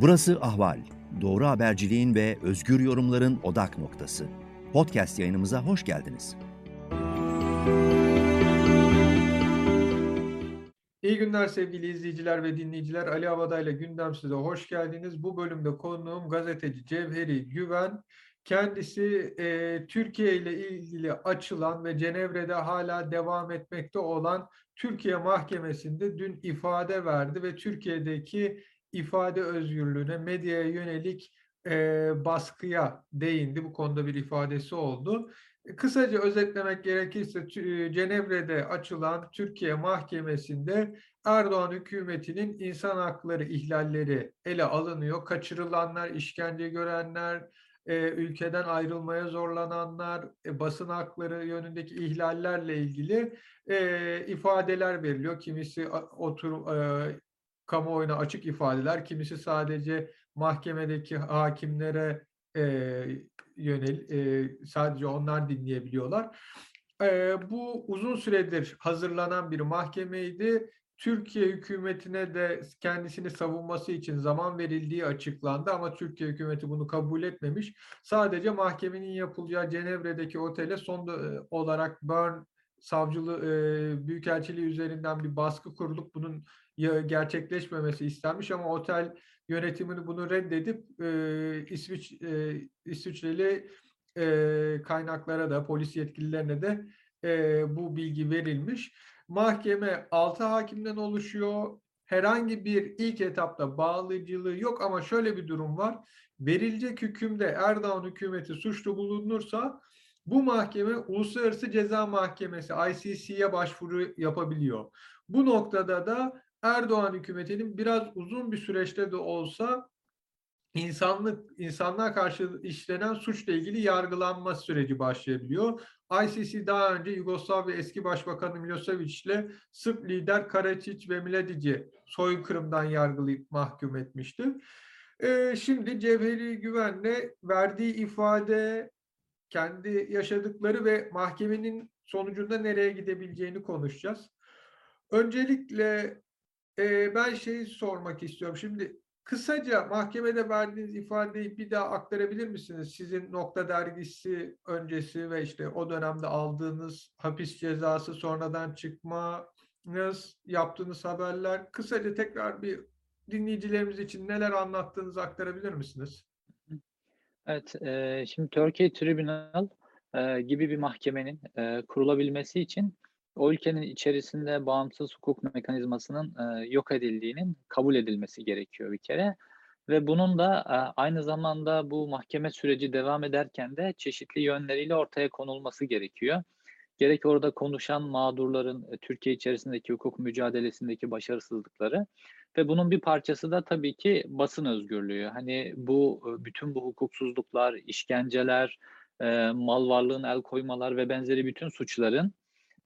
Burası Ahval. Doğru haberciliğin ve özgür yorumların odak noktası. Podcast yayınımıza hoş geldiniz. İyi günler sevgili izleyiciler ve dinleyiciler. Ali Havada ile gündem size hoş geldiniz. Bu bölümde konuğum gazeteci Cevheri Güven. Kendisi e, Türkiye ile ilgili açılan ve Cenevre'de hala devam etmekte olan Türkiye Mahkemesi'nde dün ifade verdi ve Türkiye'deki ifade özgürlüğüne, medyaya yönelik e, baskıya değindi. Bu konuda bir ifadesi oldu. Kısaca özetlemek gerekirse Cenevre'de açılan Türkiye Mahkemesi'nde Erdoğan hükümetinin insan hakları ihlalleri ele alınıyor. Kaçırılanlar, işkence görenler, e, ülkeden ayrılmaya zorlananlar, e, basın hakları yönündeki ihlallerle ilgili e, ifadeler veriliyor. Kimisi otur e, kamuoyuna açık ifadeler, kimisi sadece mahkemedeki hakimlere e, yönel, e, sadece onlar dinleyebiliyorlar. E, bu uzun süredir hazırlanan bir mahkemeydi. Türkiye hükümetine de kendisini savunması için zaman verildiği açıklandı ama Türkiye hükümeti bunu kabul etmemiş. Sadece mahkemenin yapılacağı Cenevre'deki otele son olarak Bern savcılığı e, büyükelçiliği üzerinden bir baskı kurulup bunun gerçekleşmemesi istenmiş ama otel yönetimini bunu reddedip e, İsviç e, İsviçreli e, kaynaklara da polis yetkililerine de e, bu bilgi verilmiş. Mahkeme 6 hakimden oluşuyor. Herhangi bir ilk etapta bağlayıcılığı yok ama şöyle bir durum var. Verilecek hükümde Erdoğan hükümeti suçlu bulunursa bu mahkeme Uluslararası Ceza Mahkemesi ICC'ye başvuru yapabiliyor. Bu noktada da Erdoğan hükümetinin biraz uzun bir süreçte de olsa insanlık insanlığa karşı işlenen suçla ilgili yargılanma süreci başlayabiliyor. ICC daha önce Yugoslavya eski başbakanı Milosevic ile Sırp lider Karadzic ve Mladic'i soykırımdan yargılayıp mahkum etmişti. Ee, şimdi Cevheri Güven'le verdiği ifade, kendi yaşadıkları ve mahkemenin sonucunda nereye gidebileceğini konuşacağız. Öncelikle e, ben şeyi sormak istiyorum. Şimdi kısaca mahkemede verdiğiniz ifadeyi bir daha aktarabilir misiniz? Sizin nokta dergisi öncesi ve işte o dönemde aldığınız hapis cezası sonradan çıkmanız, yaptığınız haberler. Kısaca tekrar bir dinleyicilerimiz için neler anlattığınızı aktarabilir misiniz? Evet, e, şimdi Turkey Tribunal e, gibi bir mahkemenin e, kurulabilmesi için o ülkenin içerisinde bağımsız hukuk mekanizmasının e, yok edildiğinin kabul edilmesi gerekiyor bir kere. Ve bunun da e, aynı zamanda bu mahkeme süreci devam ederken de çeşitli yönleriyle ortaya konulması gerekiyor. Gerek orada konuşan mağdurların e, Türkiye içerisindeki hukuk mücadelesindeki başarısızlıkları ve bunun bir parçası da tabii ki basın özgürlüğü. Hani bu e, bütün bu hukuksuzluklar, işkenceler, e, mal varlığın el koymalar ve benzeri bütün suçların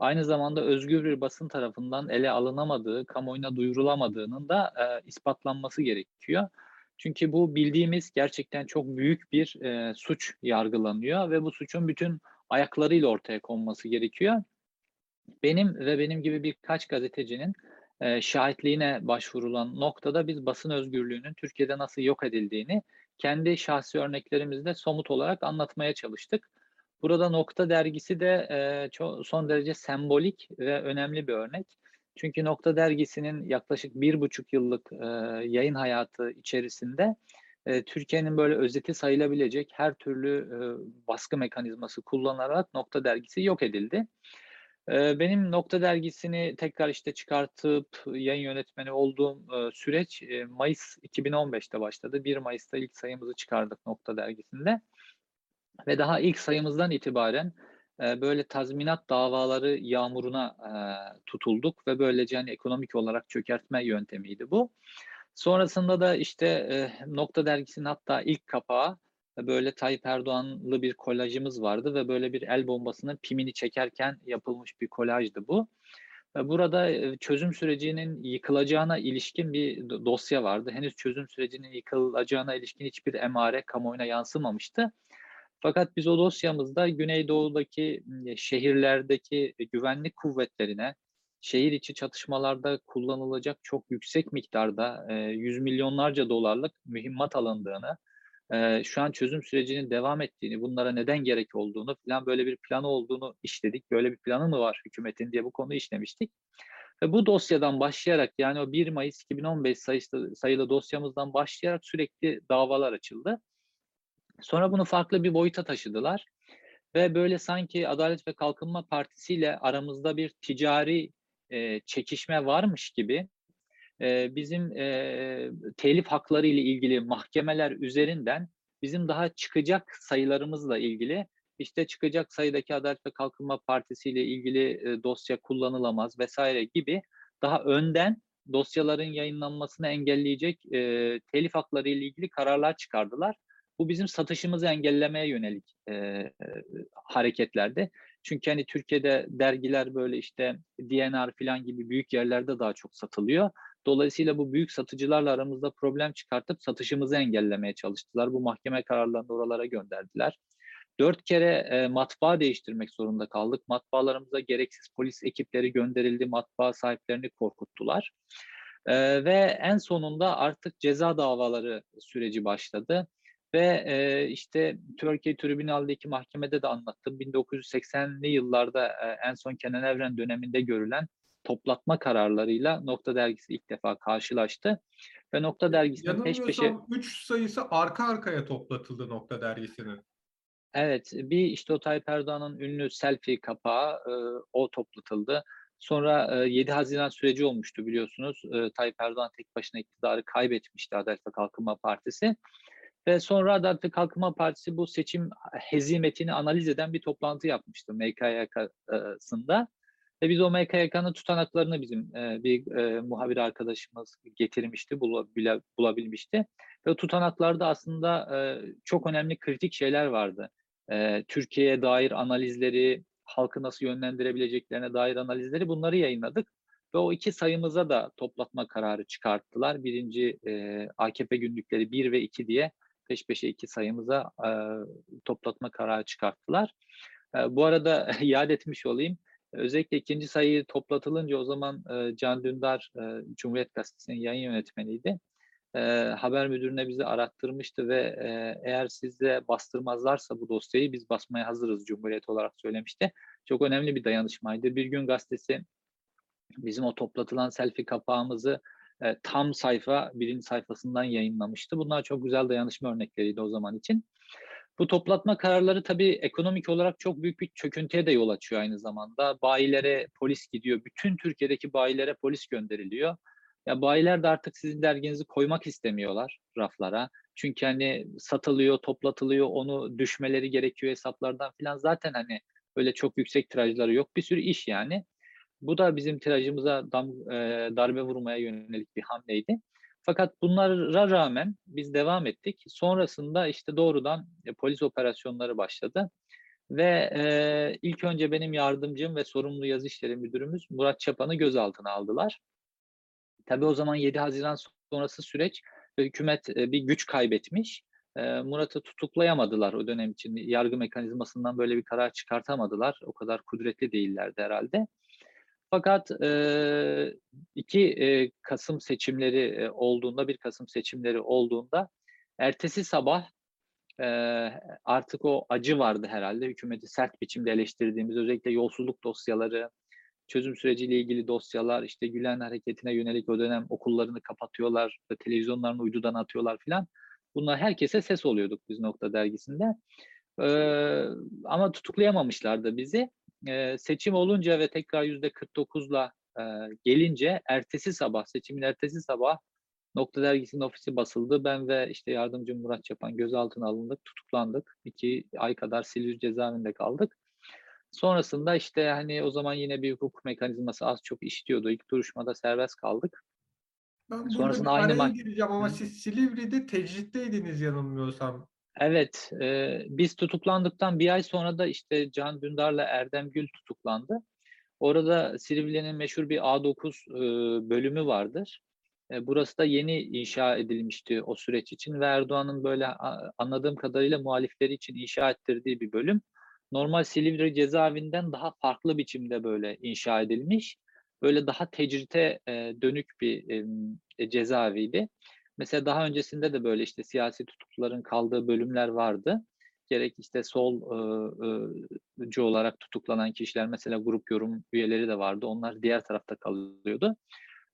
aynı zamanda özgür bir basın tarafından ele alınamadığı, kamuoyuna duyurulamadığının da e, ispatlanması gerekiyor. Çünkü bu bildiğimiz gerçekten çok büyük bir e, suç yargılanıyor ve bu suçun bütün ayaklarıyla ortaya konması gerekiyor. Benim ve benim gibi birkaç gazetecinin e, şahitliğine başvurulan noktada biz basın özgürlüğünün Türkiye'de nasıl yok edildiğini kendi şahsi örneklerimizde somut olarak anlatmaya çalıştık. Burada Nokta dergisi de e, son derece sembolik ve önemli bir örnek. Çünkü Nokta dergisinin yaklaşık bir buçuk yıllık e, yayın hayatı içerisinde e, Türkiye'nin böyle özeti sayılabilecek her türlü e, baskı mekanizması kullanarak Nokta dergisi yok edildi. E, benim Nokta dergisini tekrar işte çıkartıp yayın yönetmeni olduğum e, süreç e, Mayıs 2015'te başladı. 1 Mayıs'ta ilk sayımızı çıkardık Nokta dergisinde. Ve daha ilk sayımızdan itibaren e, böyle tazminat davaları yağmuruna e, tutulduk ve böylece hani ekonomik olarak çökertme yöntemiydi bu. Sonrasında da işte e, Nokta Dergisi'nin hatta ilk kapağı böyle Tayyip Erdoğan'lı bir kolajımız vardı ve böyle bir el bombasının pimini çekerken yapılmış bir kolajdı bu. Burada çözüm sürecinin yıkılacağına ilişkin bir dosya vardı. Henüz çözüm sürecinin yıkılacağına ilişkin hiçbir emare kamuoyuna yansımamıştı. Fakat biz o dosyamızda Güneydoğu'daki şehirlerdeki güvenlik kuvvetlerine şehir içi çatışmalarda kullanılacak çok yüksek miktarda e, yüz milyonlarca dolarlık mühimmat alındığını, e, şu an çözüm sürecinin devam ettiğini, bunlara neden gerek olduğunu falan böyle bir planı olduğunu işledik. Böyle bir planı mı var hükümetin diye bu konuyu işlemiştik. Ve bu dosyadan başlayarak yani o 1 Mayıs 2015 sayısı, sayılı dosyamızdan başlayarak sürekli davalar açıldı. Sonra bunu farklı bir boyuta taşıdılar. Ve böyle sanki Adalet ve Kalkınma Partisi ile aramızda bir ticari e, çekişme varmış gibi e, bizim e, telif hakları ile ilgili mahkemeler üzerinden bizim daha çıkacak sayılarımızla ilgili işte çıkacak sayıdaki Adalet ve Kalkınma Partisi ile ilgili e, dosya kullanılamaz vesaire gibi daha önden dosyaların yayınlanmasını engelleyecek e, telif hakları ile ilgili kararlar çıkardılar. Bu bizim satışımızı engellemeye yönelik e, e, hareketlerdi. Çünkü hani Türkiye'de dergiler böyle işte DNR falan gibi büyük yerlerde daha çok satılıyor. Dolayısıyla bu büyük satıcılarla aramızda problem çıkartıp satışımızı engellemeye çalıştılar. Bu mahkeme kararlarını oralara gönderdiler. Dört kere e, matbaa değiştirmek zorunda kaldık. Matbaalarımıza gereksiz polis ekipleri gönderildi. Matbaa sahiplerini korkuttular. E, ve en sonunda artık ceza davaları süreci başladı. Ve e, işte Türkiye Tribunal'daki mahkemede de anlattım. 1980'li yıllarda e, en son Kenan Evren döneminde görülen toplatma kararlarıyla Nokta Dergisi ilk defa karşılaştı. Ve Nokta Dergisi'nin peş peşe... 3 sayısı arka arkaya toplatıldı Nokta Dergisi'nin. Evet, bir işte o Tayyip Erdoğan'ın ünlü selfie kapağı e, o toplatıldı. Sonra e, 7 Haziran süreci olmuştu biliyorsunuz. E, Tayyip Erdoğan tek başına iktidarı kaybetmişti Adalet ve Kalkınma Partisi. Ve sonra Adalet ve Kalkınma Partisi bu seçim hezimetini analiz eden bir toplantı yapmıştı MKYK'sında. Ve biz o MKYK'nın tutanaklarını bizim e, bir e, muhabir arkadaşımız getirmişti, bulabil, bulabilmişti. Ve tutanaklarda aslında e, çok önemli kritik şeyler vardı. E, Türkiye'ye dair analizleri, halkı nasıl yönlendirebileceklerine dair analizleri bunları yayınladık. Ve o iki sayımıza da toplatma kararı çıkarttılar. Birinci e, AKP günlükleri 1 ve 2 diye peş peşe iki sayımıza e, toplatma kararı çıkarttılar. E, bu arada iade etmiş olayım. Özellikle ikinci sayı toplatılınca o zaman e, Can Dündar e, Cumhuriyet Gazetesi'nin yayın yönetmeniydi. E, haber müdürüne bizi arattırmıştı ve e, eğer sizde bastırmazlarsa bu dosyayı biz basmaya hazırız Cumhuriyet olarak söylemişti. Çok önemli bir dayanışmaydı. Bir gün gazetesi bizim o toplatılan selfie kapağımızı e, tam sayfa birinci sayfasından yayınlamıştı. Bunlar çok güzel dayanışma örnekleriydi o zaman için. Bu toplatma kararları tabii ekonomik olarak çok büyük bir çöküntüye de yol açıyor aynı zamanda. Bayilere polis gidiyor. Bütün Türkiye'deki bayilere polis gönderiliyor. Ya bayiler de artık sizin derginizi koymak istemiyorlar raflara. Çünkü hani satılıyor, toplatılıyor, onu düşmeleri gerekiyor hesaplardan falan. Zaten hani öyle çok yüksek tirajları yok. Bir sürü iş yani. Bu da bizim tirajımıza dam, e, darbe vurmaya yönelik bir hamleydi. Fakat bunlara rağmen biz devam ettik. Sonrasında işte doğrudan e, polis operasyonları başladı. Ve e, ilk önce benim yardımcım ve sorumlu yazı işleri müdürümüz Murat Çapan'ı gözaltına aldılar. Tabii o zaman 7 Haziran sonrası süreç hükümet e, bir güç kaybetmiş. E, Murat'ı tutuklayamadılar o dönem için. Yargı mekanizmasından böyle bir karar çıkartamadılar. O kadar kudretli değillerdi herhalde. Fakat e, 2 e, Kasım seçimleri e, olduğunda, 1 Kasım seçimleri olduğunda ertesi sabah e, artık o acı vardı herhalde. Hükümeti sert biçimde eleştirdiğimiz özellikle yolsuzluk dosyaları, çözüm süreciyle ilgili dosyalar, işte Gülen hareketine yönelik o dönem okullarını kapatıyorlar, televizyonlarını uydudan atıyorlar filan. Bunlar herkese ses oluyorduk biz Nokta Dergisi'nde. Ee, ama tutuklayamamışlardı bizi e, seçim olunca ve tekrar yüzde 49'la e, gelince ertesi sabah, seçimin ertesi sabah Nokta Dergisi'nin ofisi basıldı. Ben ve işte yardımcım Murat Çapan gözaltına alındık, tutuklandık. İki ay kadar Silivri cezaevinde kaldık. Sonrasında işte hani o zaman yine bir hukuk mekanizması az çok işliyordu. İlk duruşmada serbest kaldık. Ben Sonrasında aynı araya gireceğim ama Hı. siz Silivri'de tecritteydiniz yanılmıyorsam. Evet, e, biz tutuklandıktan bir ay sonra da işte Can Dündar'la Erdem Gül tutuklandı. Orada Silivri'nin meşhur bir A9 e, bölümü vardır. E, burası da yeni inşa edilmişti o süreç için ve Erdoğan'ın böyle anladığım kadarıyla muhalifleri için inşa ettirdiği bir bölüm. Normal Silivri cezaevinden daha farklı biçimde böyle inşa edilmiş böyle daha tecrite e, dönük bir e, cezaeviydi. Mesela daha öncesinde de böyle işte siyasi tutukluların kaldığı bölümler vardı. Gerek işte solcu olarak tutuklanan kişiler mesela grup yorum üyeleri de vardı. Onlar diğer tarafta kalıyordu.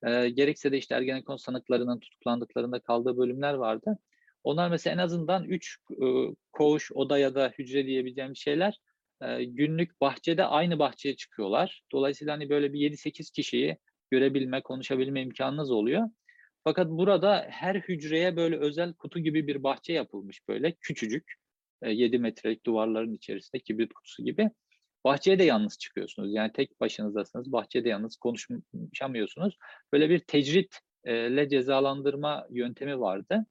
E, gerekse de işte Ergenekon sanıklarının tutuklandıklarında kaldığı bölümler vardı. Onlar mesela en azından 3 e, koğuş, oda ya da hücre diyebileceğim şeyler e, günlük bahçede aynı bahçeye çıkıyorlar. Dolayısıyla hani böyle bir 7-8 kişiyi görebilme, konuşabilme imkanınız oluyor. Fakat burada her hücreye böyle özel kutu gibi bir bahçe yapılmış böyle küçücük. 7 metrelik duvarların içerisinde kibrit kutusu gibi. Bahçeye de yalnız çıkıyorsunuz. Yani tek başınızdasınız. Bahçede yalnız konuşamıyorsunuz. Böyle bir tecritle cezalandırma yöntemi vardı.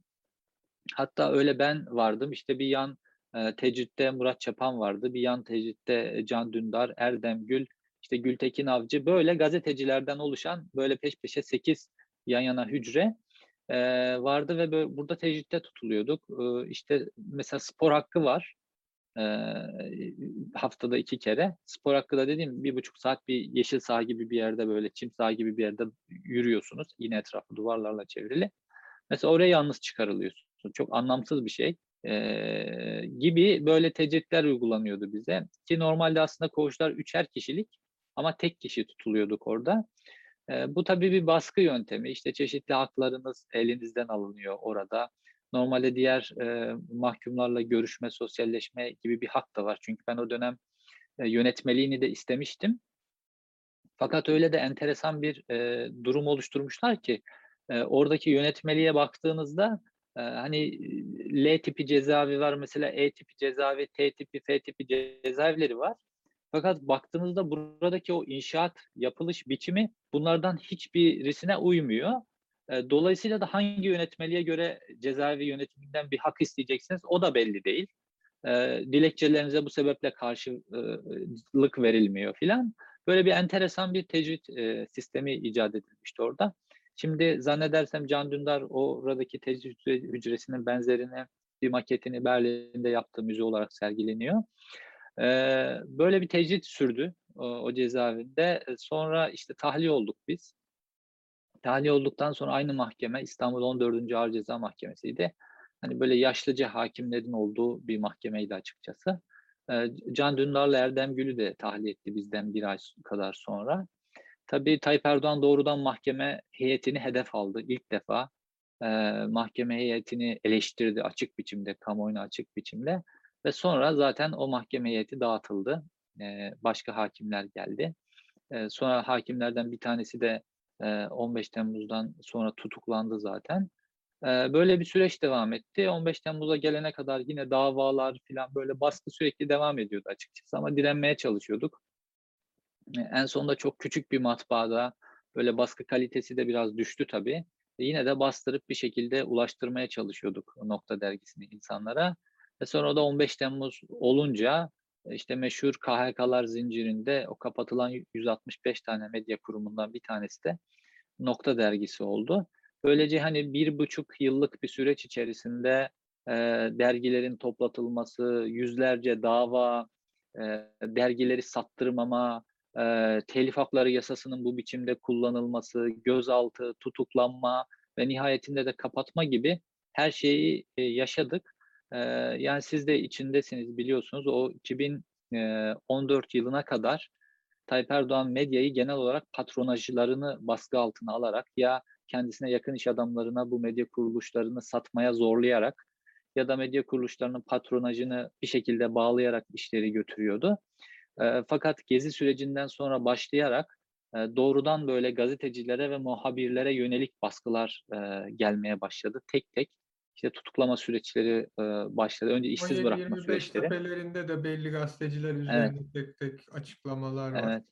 Hatta öyle ben vardım. İşte bir yan e, tecritte Murat Çapan vardı. Bir yan tecritte Can Dündar, Erdem Gül, işte Gültekin Avcı. Böyle gazetecilerden oluşan böyle peş peşe 8 yan yana hücre e, vardı ve böyle, burada tecritte tutuluyorduk. E, işte mesela spor hakkı var. E, haftada iki kere. Spor hakkı da dediğim bir buçuk saat bir yeşil saha gibi bir yerde böyle çim saha gibi bir yerde yürüyorsunuz. Yine etrafı duvarlarla çevrili. Mesela oraya yalnız çıkarılıyorsunuz. Çok anlamsız bir şey. Ee, gibi böyle tecritler uygulanıyordu bize. Ki normalde aslında koğuşlar üçer kişilik ama tek kişi tutuluyorduk orada. Ee, bu tabii bir baskı yöntemi. İşte çeşitli haklarınız elinizden alınıyor orada. Normalde diğer e, mahkumlarla görüşme, sosyalleşme gibi bir hak da var. Çünkü ben o dönem e, yönetmeliğini de istemiştim. Fakat öyle de enteresan bir e, durum oluşturmuşlar ki e, oradaki yönetmeliğe baktığınızda e, hani L tipi cezaevi var mesela E tipi cezaevi, T tipi, F tipi cezaevleri var. Fakat baktığınızda buradaki o inşaat yapılış biçimi bunlardan hiçbirisine uymuyor. Dolayısıyla da hangi yönetmeliğe göre cezaevi yönetiminden bir hak isteyeceksiniz o da belli değil. Dilekçelerinize bu sebeple karşılık verilmiyor filan. Böyle bir enteresan bir tecrit sistemi icat edilmişti orada. Şimdi zannedersem Can Dündar oradaki tecrit hücresinin benzerini bir maketini Berlin'de yaptığı müze olarak sergileniyor. Böyle bir tecrit sürdü o, cezaevinde. Sonra işte tahliye olduk biz. Tahliye olduktan sonra aynı mahkeme İstanbul 14. Ağır Ceza Mahkemesi'ydi. Hani böyle yaşlıca hakimlerin olduğu bir mahkemeydi açıkçası. Ee, Can Dündar'la Erdem Gül'ü de tahliye etti bizden bir ay kadar sonra. Tabii Tayyip Erdoğan doğrudan mahkeme heyetini hedef aldı ilk defa. E, mahkeme heyetini eleştirdi açık biçimde, kamuoyuna açık biçimde. Ve sonra zaten o mahkeme heyeti dağıtıldı. E, başka hakimler geldi. E, sonra hakimlerden bir tanesi de e, 15 Temmuz'dan sonra tutuklandı zaten. E, böyle bir süreç devam etti. 15 Temmuz'a gelene kadar yine davalar falan böyle baskı sürekli devam ediyordu açıkçası ama direnmeye çalışıyorduk. En sonunda çok küçük bir matbaada böyle baskı kalitesi de biraz düştü tabii. E yine de bastırıp bir şekilde ulaştırmaya çalışıyorduk Nokta dergisini insanlara. Ve sonra da 15 Temmuz olunca işte meşhur KHK'lar zincirinde o kapatılan 165 tane medya kurumundan bir tanesi de Nokta dergisi oldu. Böylece hani bir buçuk yıllık bir süreç içerisinde e, dergilerin toplatılması, yüzlerce dava, e, dergileri sattırmama, e, telif hakları yasasının bu biçimde kullanılması, gözaltı, tutuklanma ve nihayetinde de kapatma gibi her şeyi e, yaşadık. Yani siz de içindesiniz biliyorsunuz o 2014 yılına kadar Tayyip Erdoğan medyayı genel olarak patronajlarını baskı altına alarak ya kendisine yakın iş adamlarına bu medya kuruluşlarını satmaya zorlayarak ya da medya kuruluşlarının patronajını bir şekilde bağlayarak işleri götürüyordu. Fakat gezi sürecinden sonra başlayarak doğrudan böyle gazetecilere ve muhabirlere yönelik baskılar gelmeye başladı. Tek tek işte tutuklama süreçleri e, başladı. Önce işsiz bırakma 25 süreçleri. tepelerinde de belli gazeteciler üzerinde tek tek açıklamalar var. Evet.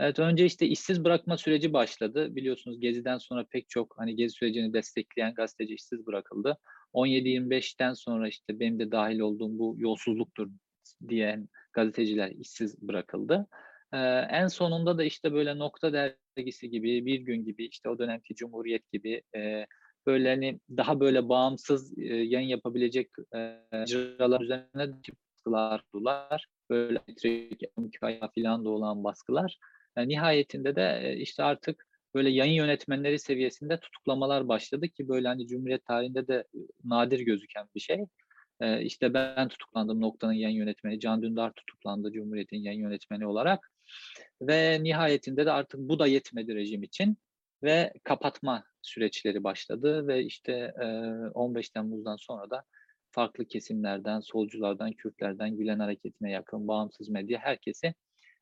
Evet önce işte işsiz bırakma süreci başladı. Biliyorsunuz Gezi'den sonra pek çok hani Gezi sürecini destekleyen gazeteci işsiz bırakıldı. 17-25'ten sonra işte benim de dahil olduğum bu yolsuzluktur diyen gazeteciler işsiz bırakıldı. Ee, en sonunda da işte böyle Nokta Dergisi gibi, Bir Gün gibi, işte o dönemki Cumhuriyet gibi e, böyle hani daha böyle bağımsız e, yayın yapabilecek e, icralar üzerine baskılar buldular. Böyle 12 aya falan da olan baskılar. E, nihayetinde de e, işte artık böyle yayın yönetmenleri seviyesinde tutuklamalar başladı ki böyle hani Cumhuriyet tarihinde de e, nadir gözüken bir şey. E, işte ben tutuklandım noktanın yayın yönetmeni, Can Dündar tutuklandı Cumhuriyet'in yayın yönetmeni olarak. Ve nihayetinde de artık bu da yetmedi rejim için ve kapatma süreçleri başladı ve işte e, 15 Temmuz'dan sonra da farklı kesimlerden, solculardan, Kürtlerden, Gülen hareketine yakın, bağımsız medya herkesi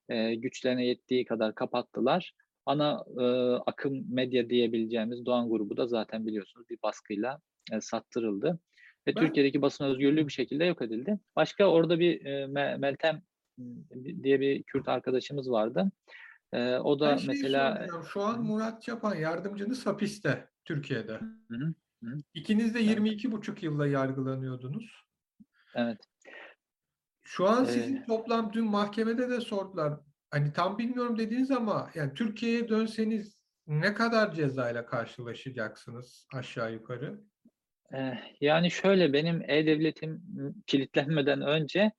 e, güçlerine yettiği kadar kapattılar. Ana e, akım medya diyebileceğimiz Doğan grubu da zaten biliyorsunuz bir baskıyla e, sattırıldı. Ve Ben- Türkiye'deki basın özgürlüğü bir şekilde yok edildi. Başka orada bir e, Me- Meltem diye bir Kürt arkadaşımız vardı. E, o da şeyi mesela soracağım. Şu an Murat Çapan yardımcınız hapiste Türkiye'de. Hı hı, hı. İkiniz de Evet. 22,5 yılla yargılanıyordunuz. evet Şu an Ee, sizin toplam dün mahkemede de sordular. Hani tam bilmiyorum dediğiniz ama yani Türkiye'ye dönseniz ne kadar cezayla karşılaşacaksınız aşağı yukarı? Eh, Yani şöyle benim e-devletim kilitlenmeden önce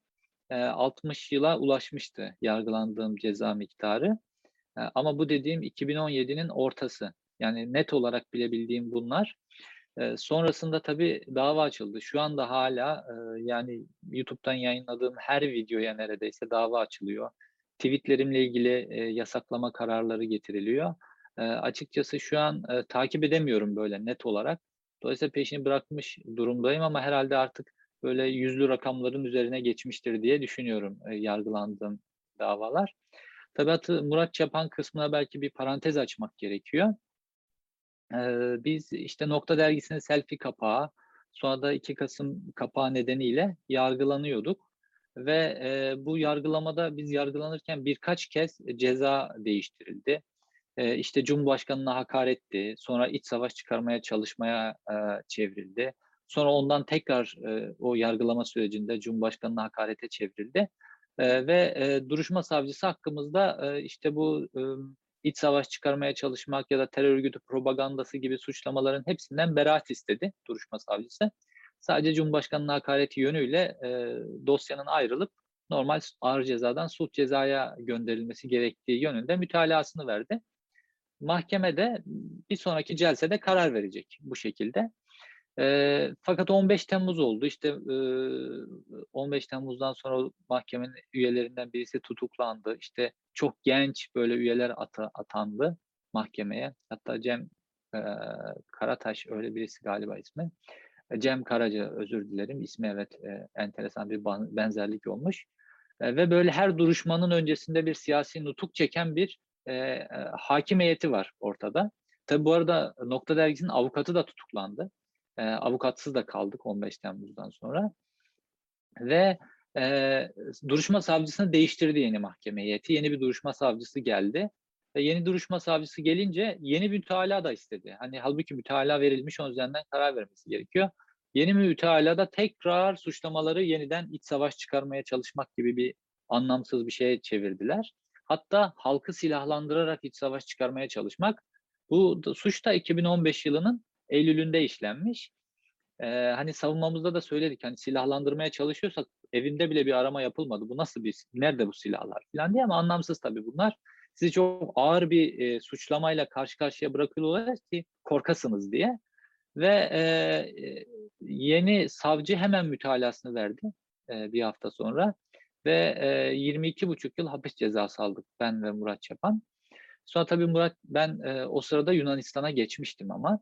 e, 60 yıla ulaşmıştı yargılandığım ceza miktarı. Ama bu dediğim 2017'nin ortası. Yani net olarak bilebildiğim bunlar. Sonrasında tabii dava açıldı. Şu anda hala yani YouTube'dan yayınladığım her videoya neredeyse dava açılıyor. Tweetlerimle ilgili yasaklama kararları getiriliyor. Açıkçası şu an takip edemiyorum böyle net olarak. Dolayısıyla peşini bırakmış durumdayım ama herhalde artık böyle yüzlü rakamların üzerine geçmiştir diye düşünüyorum yargılandığım davalar. Tabii hatı- Murat Çapan kısmına belki bir parantez açmak gerekiyor. Biz işte Nokta Dergisi'nin selfie kapağı, sonra da 2 Kasım kapağı nedeniyle yargılanıyorduk. Ve e, bu yargılamada biz yargılanırken birkaç kez ceza değiştirildi. E, işte Cumhurbaşkanı'na hakaretti, sonra iç savaş çıkarmaya çalışmaya e, çevrildi. Sonra ondan tekrar e, o yargılama sürecinde Cumhurbaşkanı'na hakarete çevrildi. Ve e, duruşma savcısı hakkımızda e, işte bu e, iç savaş çıkarmaya çalışmak ya da terör örgütü propagandası gibi suçlamaların hepsinden beraat istedi duruşma savcısı. Sadece Cumhurbaşkanı'na hakareti yönüyle e, dosyanın ayrılıp normal ağır cezadan sulh cezaya gönderilmesi gerektiği yönünde mütalasını verdi. Mahkemede bir sonraki celsede karar verecek bu şekilde. E, fakat 15 Temmuz oldu. İşte e, 15 Temmuz'dan sonra mahkemenin üyelerinden birisi tutuklandı. İşte çok genç böyle üyeler ata, atandı mahkemeye. Hatta Cem e, Karataş öyle birisi galiba ismi. Cem Karaca özür dilerim. İsmi evet e, enteresan bir benzerlik olmuş. E, ve böyle her duruşmanın öncesinde bir siyasi nutuk çeken bir e, e, hakim heyeti var ortada. Tabi bu arada Nokta Dergisi'nin avukatı da tutuklandı. E, avukatsız da kaldık 15 Temmuz'dan sonra. Ve e, duruşma savcısını değiştirdi yeni mahkeme heyeti. Yeni bir duruşma savcısı geldi. Ve yeni duruşma savcısı gelince yeni bir mütalaa da istedi. Hani halbuki mütalaa verilmiş onun üzerinden karar vermesi gerekiyor. Yeni mütalada tekrar suçlamaları yeniden iç savaş çıkarmaya çalışmak gibi bir anlamsız bir şeye çevirdiler. Hatta halkı silahlandırarak iç savaş çıkarmaya çalışmak. Bu suç da 2015 yılının Eylül'ünde işlenmiş. Ee, hani savunmamızda da söyledik hani silahlandırmaya çalışıyorsak evinde bile bir arama yapılmadı. Bu nasıl bir nerede bu silahlar falan diye ama anlamsız tabii bunlar. Sizi çok ağır bir e, suçlamayla karşı karşıya bırakıyorlar ki korkasınız diye. Ve e, e, yeni savcı hemen mütalasını verdi e, bir hafta sonra ve e, 22,5 yıl hapis cezası aldık ben ve Murat Çapan. Sonra tabii Murat ben e, o sırada Yunanistan'a geçmiştim ama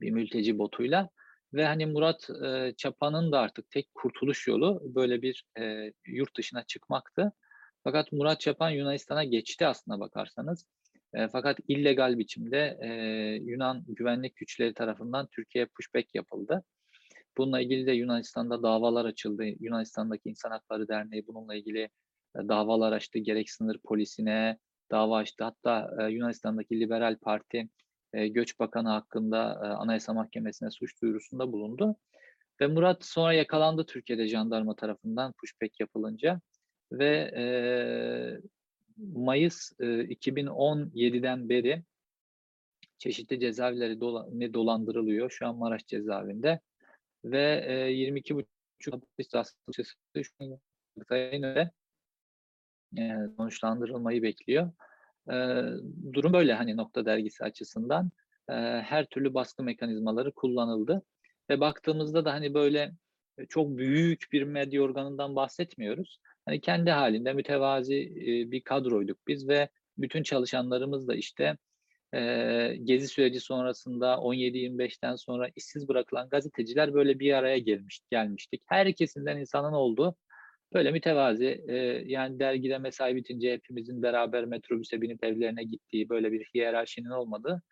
bir mülteci botuyla ve hani Murat e, Çapan'ın da artık tek kurtuluş yolu böyle bir e, yurt dışına çıkmaktı. Fakat Murat Çapan Yunanistan'a geçti aslına bakarsanız. E, fakat illegal biçimde e, Yunan güvenlik güçleri tarafından Türkiye'ye pushback yapıldı. Bununla ilgili de Yunanistan'da davalar açıldı. Yunanistan'daki İnsan Hakları Derneği bununla ilgili e, davalar açtı. Gerek sınır polisine dava açtı. Hatta e, Yunanistan'daki Liberal Parti e, Göç Bakanı hakkında e, Anayasa Mahkemesi'ne suç duyurusunda bulundu. Ve Murat sonra yakalandı Türkiye'de jandarma tarafından pushback yapılınca ve e, Mayıs e, 2017'den beri çeşitli cezaevleri dola, ne dolandırılıyor. Şu an Maraş cezaevinde ve e, 22,5 hapis cezası şu an eee, sonuçlandırılmayı bekliyor. Durum böyle hani Nokta dergisi açısından. Her türlü baskı mekanizmaları kullanıldı ve baktığımızda da hani böyle e, çok büyük bir medya organından bahsetmiyoruz. Hani kendi halinde mütevazi eee, bir kadroyduk biz ve bütün çalışanlarımız da işte eee, gezi süreci sonrasında 17-25'ten sonra işsiz bırakılan gazeteciler böyle bir araya gelmiş gelmiştik. Her kesimden insanın olduğu böyle mütevazi eee, yani dergide mesai bitince hepimizin beraber metrobüse binip evlerine gittiği böyle bir hiyerarşinin olmadığı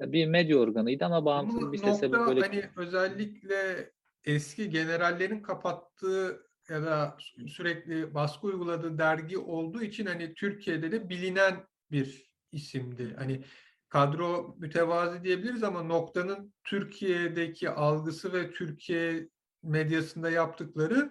e, bir medya organıydı ama bağımsız Bu bir sese böyle hani özellikle eski generallerin kapattığı ya da sü- sürekli baskı uyguladığı dergi olduğu için hani Türkiye'de de bilinen bir isimdi. Hani kadro mütevazi diyebiliriz ama noktanın Türkiye'deki algısı ve Türkiye medyasında yaptıkları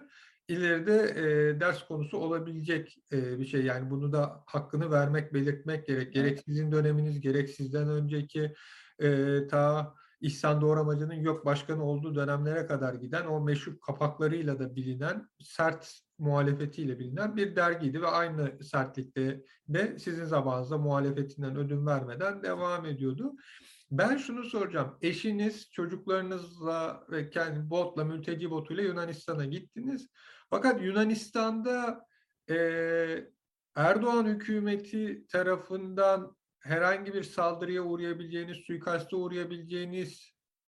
ileride e, ders konusu olabilecek e, bir şey. Yani bunu da hakkını vermek, belirtmek gerek. Gerek sizin döneminiz, gerek sizden önceki e, ta İhsan Doğramacı'nın yok başkanı olduğu dönemlere kadar giden o meşhur kapaklarıyla da bilinen sert muhalefetiyle bilinen bir dergiydi ve aynı sertlikte de sizin zamanınızda muhalefetinden ödün vermeden devam ediyordu. Ben şunu soracağım. Eşiniz, çocuklarınızla ve kendi botla, mülteci botuyla Yunanistan'a gittiniz. Fakat Yunanistan'da eee, Erdoğan hükümeti tarafından herhangi bir saldırıya uğrayabileceğiniz, suikaste uğrayabileceğiniz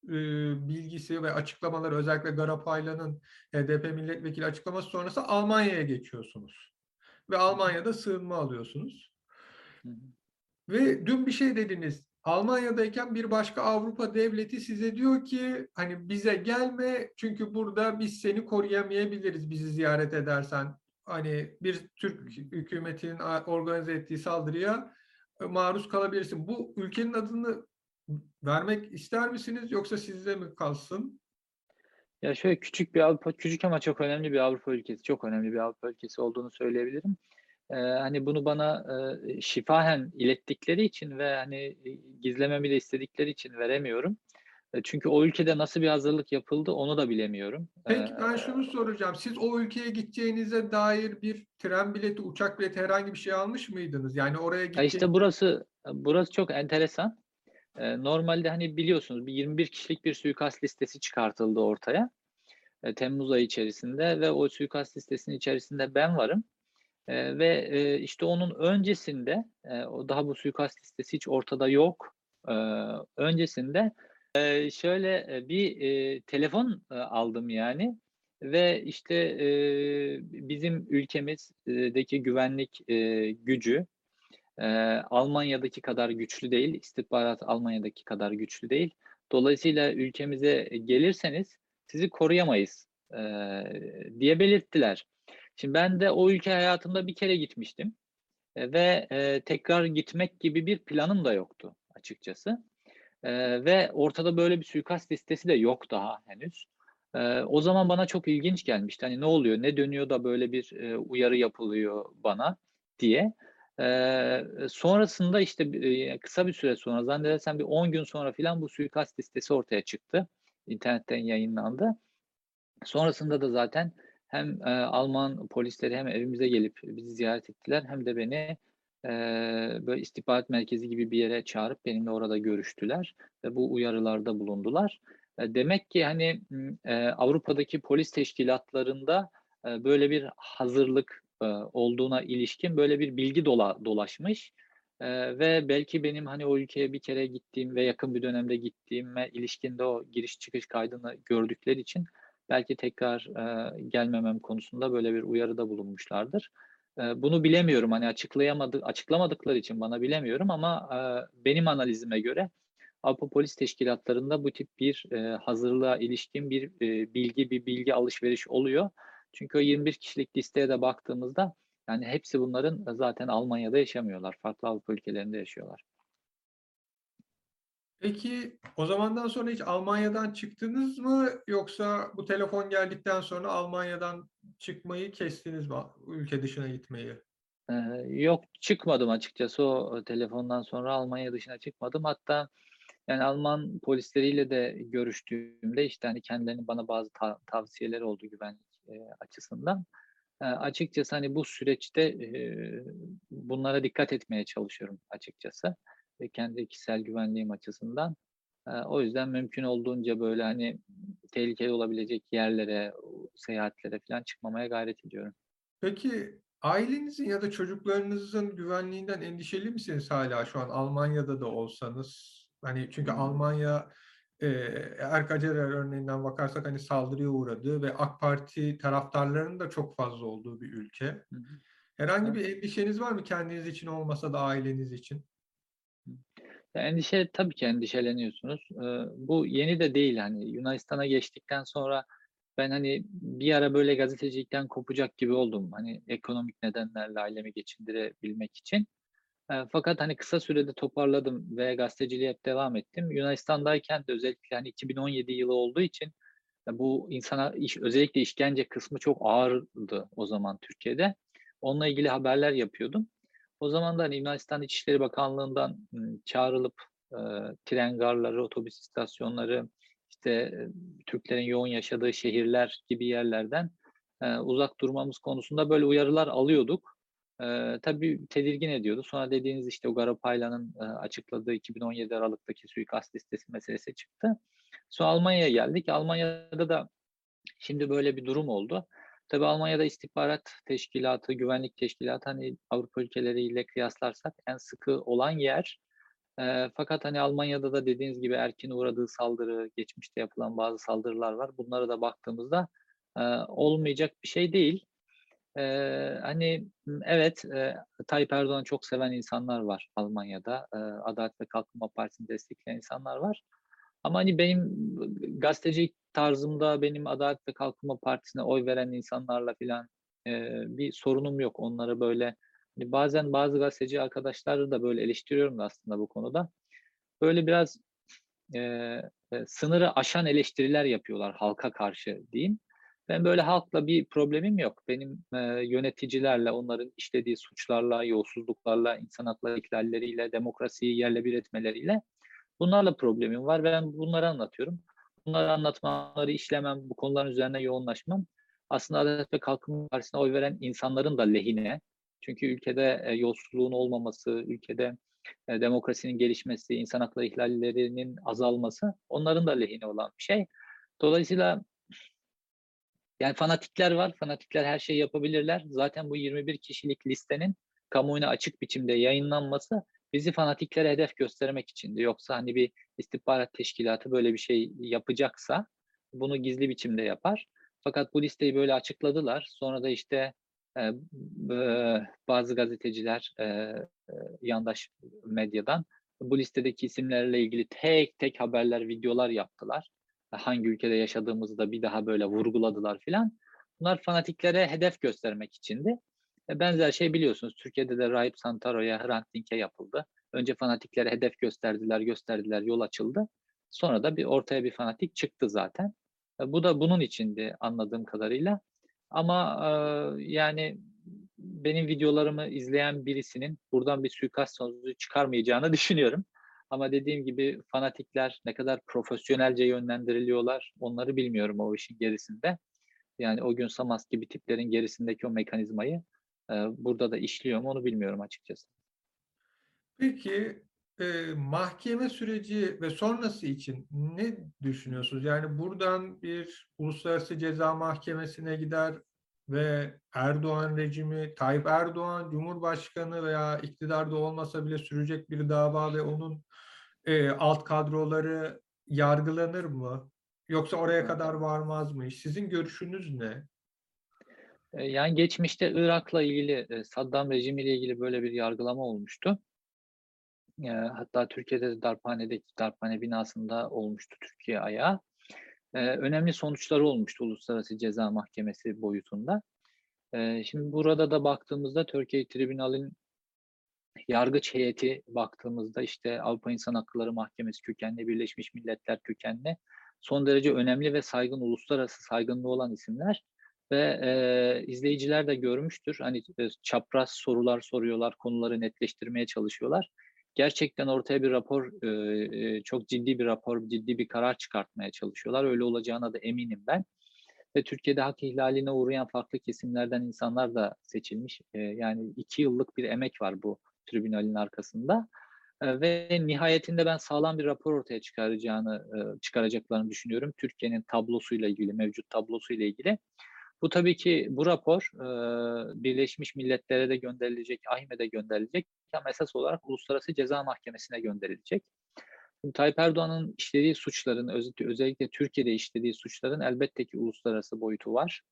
e, bilgisi ve açıklamaları özellikle Garapaylan'ın HDP milletvekili açıklaması sonrası Almanya'ya geçiyorsunuz. Ve Almanya'da sığınma alıyorsunuz. Ve dün bir şey dediniz. Almanya'dayken bir başka Avrupa devleti size diyor ki hani bize gelme çünkü burada biz seni koruyamayabiliriz bizi ziyaret edersen. Hani bir Türk hükümetinin organize ettiği saldırıya e, maruz kalabilirsin. Bu ülkenin adını vermek ister misiniz yoksa sizde mi kalsın? Ya şöyle küçük bir Avrupa, küçük ama çok önemli bir Avrupa ülkesi, çok önemli bir Avrupa ülkesi olduğunu söyleyebilirim. Eee, hani bunu bana eee, şifahen ilettikleri için ve hani e, gizlememi de istedikleri için veremiyorum. E, çünkü o ülkede nasıl bir hazırlık yapıldı onu da bilemiyorum. Peki ben şunu soracağım. Siz o ülkeye gideceğinize dair bir tren bileti, uçak bileti herhangi bir şey almış mıydınız? Yani oraya Ya gideceğiniz işte burası burası çok enteresan. Eee, normalde hani biliyorsunuz bir 21 kişilik bir suikast listesi çıkartıldı ortaya. E, Temmuz ayı içerisinde ve o suikast listesinin içerisinde ben varım. Eee, ve eee, işte onun öncesinde eee, o daha bu suikast listesi hiç ortada yok. Eee, öncesinde eee, şöyle e, bir eee, telefon e, aldım yani ve işte eee, bizim ülkemizdeki güvenlik eee, gücü Eee, Almanya'daki kadar güçlü değil, istihbarat Almanya'daki kadar güçlü değil. Dolayısıyla ülkemize gelirseniz sizi koruyamayız eee, diye belirttiler. Şimdi ben de o ülke hayatımda bir kere gitmiştim e, ve eee, tekrar gitmek gibi bir planım da yoktu açıkçası. Eee, ve ortada böyle bir suikast listesi de yok daha henüz. Eee, o zaman bana çok ilginç gelmişti. Hani ne oluyor, ne dönüyor da böyle bir eee, uyarı yapılıyor bana diye. Eee, sonrasında işte eee, kısa bir süre sonra zannedersem bir 10 gün sonra filan bu suikast listesi ortaya çıktı. İnternetten yayınlandı. Sonrasında da zaten hem eee, Alman polisleri hem evimize gelip bizi ziyaret ettiler hem de beni eee, böyle istihbarat merkezi gibi bir yere çağırıp benimle orada görüştüler ve bu uyarılarda bulundular. E, demek ki hani eee, Avrupa'daki polis teşkilatlarında eee, böyle bir hazırlık eee, olduğuna ilişkin böyle bir bilgi dola, dolaşmış. Eee, ve belki benim hani o ülkeye bir kere gittiğim ve yakın bir dönemde gittiğime ilişkinde o giriş çıkış kaydını gördükleri için belki tekrar eee, gelmemem konusunda böyle bir uyarıda bulunmuşlardır. Eee, bunu bilemiyorum hani açıklayamadı, açıklamadıkları için bana bilemiyorum ama eee, benim analizime göre Avrupa Polis Teşkilatlarında bu tip bir eee, hazırlığa ilişkin bir eee, bilgi, bir bilgi alışveriş oluyor. Çünkü o 21 kişilik listeye de baktığımızda yani hepsi bunların zaten Almanya'da yaşamıyorlar. Farklı Avrupa ülkelerinde yaşıyorlar. Peki o zamandan sonra hiç Almanya'dan çıktınız mı yoksa bu telefon geldikten sonra Almanya'dan çıkmayı kestiniz mi? Ülke dışına gitmeyi. Eee, yok çıkmadım açıkçası o telefondan sonra Almanya dışına çıkmadım. Hatta yani Alman polisleriyle de görüştüğümde işte hani kendilerinin bana bazı ta- tavsiyeleri oldu güvenlik eee, açısından. Eee, açıkçası, hani, bu süreçte, eee, bunlara dikkat etmeye çalışıyorum açıkçası ve kendi kişisel güvenliğim açısından. Eee, o yüzden mümkün olduğunca, böyle, hani, tehlikeli olabilecek yerlere, seyahatlere filan çıkmamaya gayret ediyorum. Peki, ailenizin ya da çocuklarınızın güvenliğinden endişeli misiniz hâlâ şu an Almanya'da da olsanız? Hani, çünkü. Almanya, eee, Erkacerer örneğinden bakarsak, hani, saldırıya uğradığı ve AK Parti taraftarlarının da çok fazla olduğu bir ülke. Herhangi bir endişeniz var mı kendiniz için olmasa da aileniz için? Ya, endişe tabii ki endişeleniyorsunuz. Eee, bu yeni de değil, hani, Yunanistan'a geçtikten sonra ben, hani, bir ara böyle gazetecilikten kopacak gibi oldum. Hani, ekonomik nedenlerle ailemi geçindirebilmek için. Eee, fakat, hani, kısa sürede toparladım ve gazeteciliğe hep devam ettim. Yunanistan'dayken de özellikle, hani, 2017 yılı olduğu için, bu insana iş özellikle işkence kısmı çok ağırdı o zaman Türkiye'de. Onunla ilgili haberler yapıyordum. O zaman da, hani, Yunanistan İçişleri Bakanlığı'ndan, çağrılıp, eee, tren garları, otobüs istasyonları, işte, eee, Türklerin yoğun yaşadığı şehirler gibi yerlerden, eee, uzak durmamız konusunda böyle uyarılar alıyorduk. Eee, tabii tedirgin ediyordu. Sonra dediğiniz, işte, o Garopaylan'ın, eee, açıkladığı 2017 Aralık'taki suikast listesi meselesi çıktı. Sonra Almanya'ya geldik. Almanya'da da şimdi böyle bir durum oldu. Tabii Almanya'da istihbarat teşkilatı, güvenlik teşkilatı, hani, Avrupa ülkeleriyle kıyaslarsak en sıkı olan yer. Eee, fakat, hani, Almanya'da da dediğiniz gibi Erkin'in uğradığı saldırı, geçmişte yapılan bazı saldırılar var. Bunlara da baktığımızda, eee, olmayacak bir şey değil. Eee, hani, evet, eee, Tayyip Erdoğan'ı çok seven insanlar var Almanya'da. Eee, Adalet ve Kalkınma Partisi'ni destekleyen insanlar var. Ama, hani, benim gazetecilik tarzımda, benim Adalet ve Kalkınma Partisi'ne oy veren insanlarla filan, eee, bir sorunum yok. Onlara böyle, hani, bazen bazı gazeteci arkadaşları da böyle eleştiriyorum da aslında bu konuda. Böyle biraz, eee, sınırı aşan eleştiriler yapıyorlar halka karşı diyeyim. Ben böyle halkla bir problemim yok. Benim, eee, yöneticilerle, onların işlediği suçlarla, yolsuzluklarla, insan hakları ihlalleriyle, demokrasiyi yerle bir etmeleriyle bunlarla problemim var ben bunları anlatıyorum. Bunları anlatmam, bunları işlemem, bu konuların üzerine yoğunlaşmam aslında Adalet ve Kalkınma Partisi'ne oy veren insanların da lehine. Çünkü ülkede, eee, yolsuzluğun olmaması, ülkede, eee, demokrasinin gelişmesi, insan hakları ihlallerinin azalması onların da lehine olan bir şey. Dolayısıyla yani fanatikler var. Fanatikler her şeyi yapabilirler. Zaten bu 21 kişilik listenin kamuoyuna açık biçimde yayınlanması bizi fanatiklere hedef göstermek içindi. Yoksa, hani, bir istihbarat teşkilatı böyle bir şey yapacaksa bunu gizli biçimde yapar. Fakat bu listeyi böyle açıkladılar. Sonra da, işte, eee, bazı gazeteciler, eee, eee, yandaş medyadan bu listedeki isimlerle ilgili tek tek haberler, videolar yaptılar. Hangi ülkede yaşadığımızı da bir daha böyle vurguladılar filan. Bunlar fanatiklere hedef göstermek içindi. E, benzer şey biliyorsunuz Türkiye'de de Rahip Santaro'ya, Hrant Dink'e yapıldı. Önce fanatiklere hedef gösterdiler, gösterdiler, yol açıldı. Sonra da bir ortaya bir fanatik çıktı zaten. E, bu da bunun içindi anladığım kadarıyla. Ama, eee, yani benim videolarımı izleyen birisinin buradan bir suikast sonucu çıkarmayacağını düşünüyorum. Ama dediğim gibi fanatikler ne kadar profesyonelce yönlendiriliyorlar onları bilmiyorum o işin gerisinde. Yani o Gün Samas gibi tiplerin gerisindeki o mekanizmayı, burada da işliyor mu onu bilmiyorum açıkçası. Peki, eee, mahkeme süreci ve sonrası için ne düşünüyorsunuz? Yani buradan bir Uluslararası Ceza Mahkemesi'ne gider ve Erdoğan rejimi, Tayyip Erdoğan Cumhurbaşkanı veya iktidarda olmasa bile sürecek bir dava ve onun, eee, alt kadroları yargılanır mı? Yoksa oraya kadar varmaz mı? Sizin görüşünüz ne? Yani geçmişte Irak'la ilgili, Saddam rejimiyle ilgili böyle bir yargılama olmuştu. Hatta Türkiye'de de Darphane'deki Darphane binasında olmuştu Türkiye ayağı. Önemli sonuçları olmuştu Uluslararası Ceza Mahkemesi boyutunda. Şimdi burada da baktığımızda Turkey Tribunal'in yargıç heyeti baktığımızda, işte, Avrupa İnsan Hakları Mahkemesi kökenli, Birleşmiş Milletler kökenli, son derece önemli ve saygın, uluslararası saygınlığı olan isimler ve, eee, izleyiciler de görmüştür. Hani, eee, çapraz sorular soruyorlar, konuları netleştirmeye çalışıyorlar. Gerçekten ortaya bir rapor, eee, çok ciddi bir rapor, ciddi bir karar çıkartmaya çalışıyorlar. Öyle olacağına da eminim ben. ve Türkiye'de hak ihlaline uğrayan farklı kesimlerden insanlar da seçilmiş. E, yani iki yıllık bir emek var bu tribünalin arkasında. E, ve nihayetinde ben sağlam bir rapor ortaya çıkaracağını, e, çıkaracaklarını düşünüyorum. Türkiye'nin tablosuyla ilgili, mevcut tablosuyla ilgili. Bu tabii ki bu rapor e, Birleşmiş Milletler'e de gönderilecek, AİHM'e de gönderilecek ama esas olarak Uluslararası Ceza Mahkemesi'ne gönderilecek. Şimdi Tayyip Erdoğan'ın işlediği suçların, özellikle, Türkiye'de işlediği suçların elbette ki uluslararası boyutu var.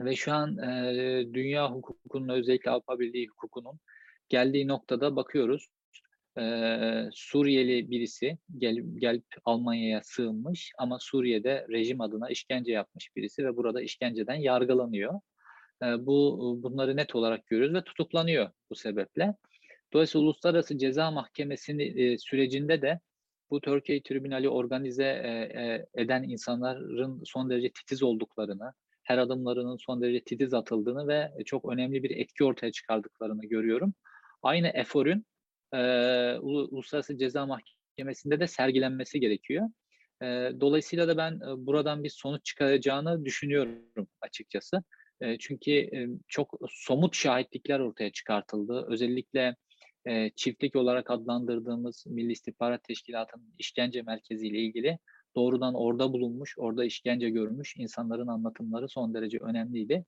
Ve şu an e, dünya hukukunun, özellikle Avrupa Birliği hukukunun geldiği noktada bakıyoruz. E, Suriyeli birisi gel, gelip Almanya'ya sığınmış ama Suriye'de rejim adına işkence yapmış birisi ve burada işkenceden yargılanıyor. E, bu bunları net olarak görüyoruz ve tutuklanıyor bu sebeple. Dolayısıyla Uluslararası Ceza Mahkemesi e, sürecinde de bu Türkiye Tribünali organize e, e, eden insanların son derece titiz olduklarını, her adımlarının son derece titiz atıldığını ve çok önemli bir etki ortaya çıkardıklarını görüyorum. Aynı eforun e, Uluslararası Ceza Mahkemesi'nde de sergilenmesi gerekiyor. E, dolayısıyla da ben e, buradan bir sonuç çıkaracağını düşünüyorum açıkçası. E, çünkü e, çok somut şahitlikler ortaya çıkartıldı. Özellikle e, çiftlik olarak adlandırdığımız Milli İstihbarat Teşkilatı'nın işkence merkezi ile ilgili doğrudan orada bulunmuş, orada işkence görmüş insanların anlatımları son derece önemliydi.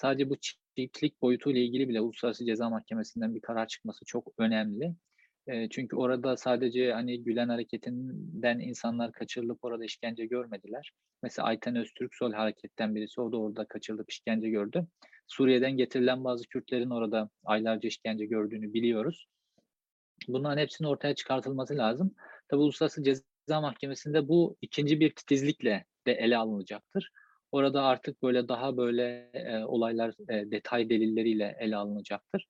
Sadece bu çiftlik boyutuyla ilgili bile Uluslararası Ceza Mahkemesi'nden bir karar çıkması çok önemli. Çünkü orada sadece hani Gülen hareketinden insanlar kaçırılıp orada işkence görmediler. Mesela Ayten Öztürk Sol hareketten birisi o da orada kaçırılıp işkence gördü. Suriye'den getirilen bazı Kürtlerin orada aylarca işkence gördüğünü biliyoruz. Bunların hepsinin ortaya çıkartılması lazım. Tabi Uluslararası Ceza Mahkemesi'nde bu ikinci bir titizlikle de ele alınacaktır. Orada artık böyle daha böyle e, olaylar e, detay delilleriyle ele alınacaktır.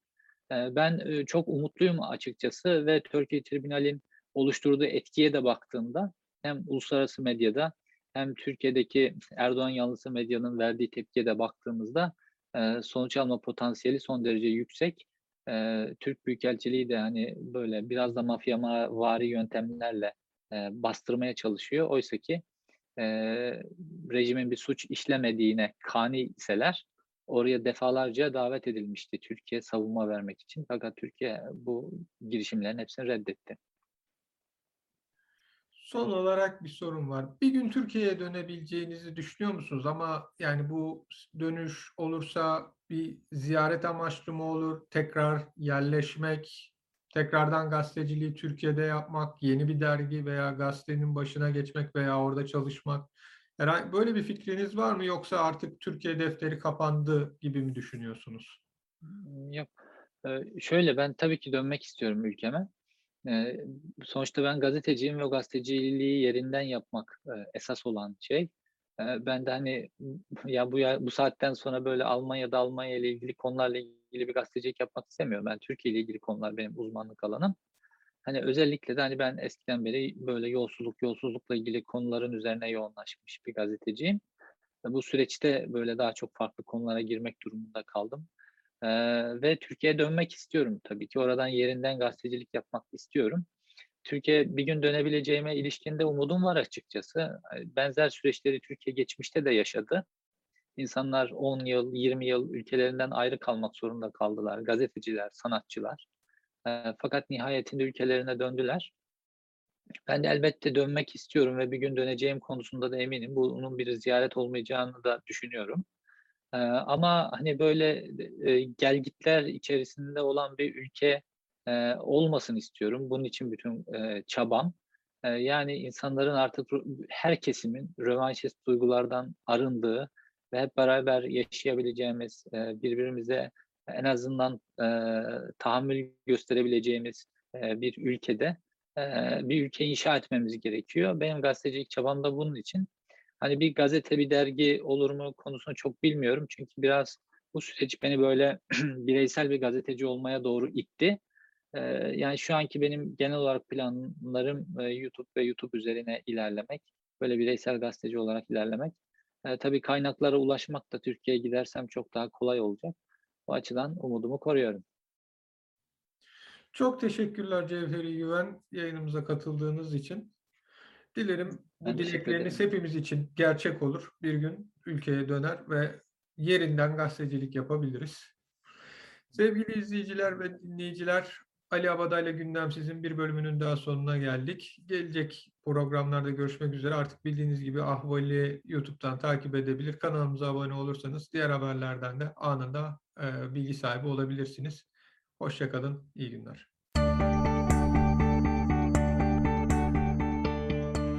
E, ben e, çok umutluyum açıkçası ve Türkiye Tribunal'in oluşturduğu etkiye de baktığımda hem uluslararası medyada hem Türkiye'deki Erdoğan yanlısı medyanın verdiği tepkiye de baktığımızda e, sonuç alma potansiyeli son derece yüksek. E, Türk Büyükelçiliği de hani böyle biraz da mafya vari yöntemlerle e, bastırmaya çalışıyor. Oysa ki e, rejimin bir suç işlemediğine kani iseler oraya defalarca davet edilmişti Türkiye savunma vermek için. Fakat Türkiye bu girişimlerin hepsini reddetti. Son olarak bir sorum var. Bir gün Türkiye'ye dönebileceğinizi düşünüyor musunuz? Ama yani bu dönüş olursa bir ziyaret amaçlı mı olur? Tekrar yerleşmek, tekrardan gazeteciliği Türkiye'de yapmak, yeni bir dergi veya gazetenin başına geçmek veya orada çalışmak. Herhangi böyle bir fikriniz var mı yoksa artık Türkiye defteri kapandı gibi mi düşünüyorsunuz? Yok. Ee, şöyle ben tabii ki dönmek istiyorum ülkeme. Ee, sonuçta ben gazeteciyim ve gazeteciliği yerinden yapmak e, esas olan şey. Ben de hani ya bu ya, bu saatten sonra böyle Almanya'da Almanya ile ilgili konularla ilgili bir gazetecilik yapmak istemiyorum. Ben Türkiye ile ilgili konular benim uzmanlık alanım. Hani özellikle de hani ben eskiden beri böyle yolsuzluk, yolsuzlukla ilgili konuların üzerine yoğunlaşmış bir gazeteciyim. Bu süreçte böyle daha çok farklı konulara girmek durumunda kaldım. Ee, ve Türkiye'ye dönmek istiyorum tabii ki. Oradan yerinden gazetecilik yapmak istiyorum. Türkiye bir gün dönebileceğime ilişkinde umudum var açıkçası. Benzer süreçleri Türkiye geçmişte de yaşadı. İnsanlar 10 yıl, 20 yıl ülkelerinden ayrı kalmak zorunda kaldılar. Gazeteciler, sanatçılar. Fakat nihayetinde ülkelerine döndüler. Ben de elbette dönmek istiyorum ve bir gün döneceğim konusunda da eminim. Bunun bir ziyaret olmayacağını da düşünüyorum. Ama hani böyle gelgitler içerisinde olan bir ülke olmasın istiyorum. Bunun için bütün çabam. Yani insanların artık her kesimin rövanşist duygulardan arındığı ve hep beraber yaşayabileceğimiz, birbirimize en azından tahammül gösterebileceğimiz bir ülkede bir ülke inşa etmemiz gerekiyor. Benim gazetecilik çabam da bunun için. Hani bir gazete, bir dergi olur mu konusunu çok bilmiyorum. Çünkü biraz bu süreç beni böyle bireysel bir gazeteci olmaya doğru itti. Ee, yani şu anki benim genel olarak planlarım e, YouTube ve YouTube üzerine ilerlemek. Böyle bireysel gazeteci olarak ilerlemek. Ee, tabii kaynaklara ulaşmak da Türkiye'ye gidersem çok daha kolay olacak. Bu açıdan umudumu koruyorum. Çok teşekkürler Cevheri Güven yayınımıza katıldığınız için. Dilerim bu dilekleriniz hepimiz için gerçek olur. Bir gün ülkeye döner ve yerinden gazetecilik yapabiliriz. Sevgili izleyiciler ve dinleyiciler, Ali Abadayla Gündem Sizin bir bölümünün daha sonuna geldik. Gelecek programlarda görüşmek üzere. Artık bildiğiniz gibi Ahval'i YouTube'dan takip edebilir. Kanalımıza abone olursanız diğer haberlerden de anında e, bilgi sahibi olabilirsiniz. Hoşçakalın, iyi günler.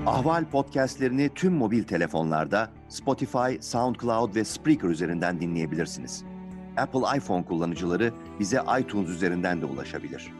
Ahval podcastlerini tüm mobil telefonlarda Spotify, SoundCloud ve Spreaker üzerinden dinleyebilirsiniz. Apple iPhone kullanıcıları bize iTunes üzerinden de ulaşabilir.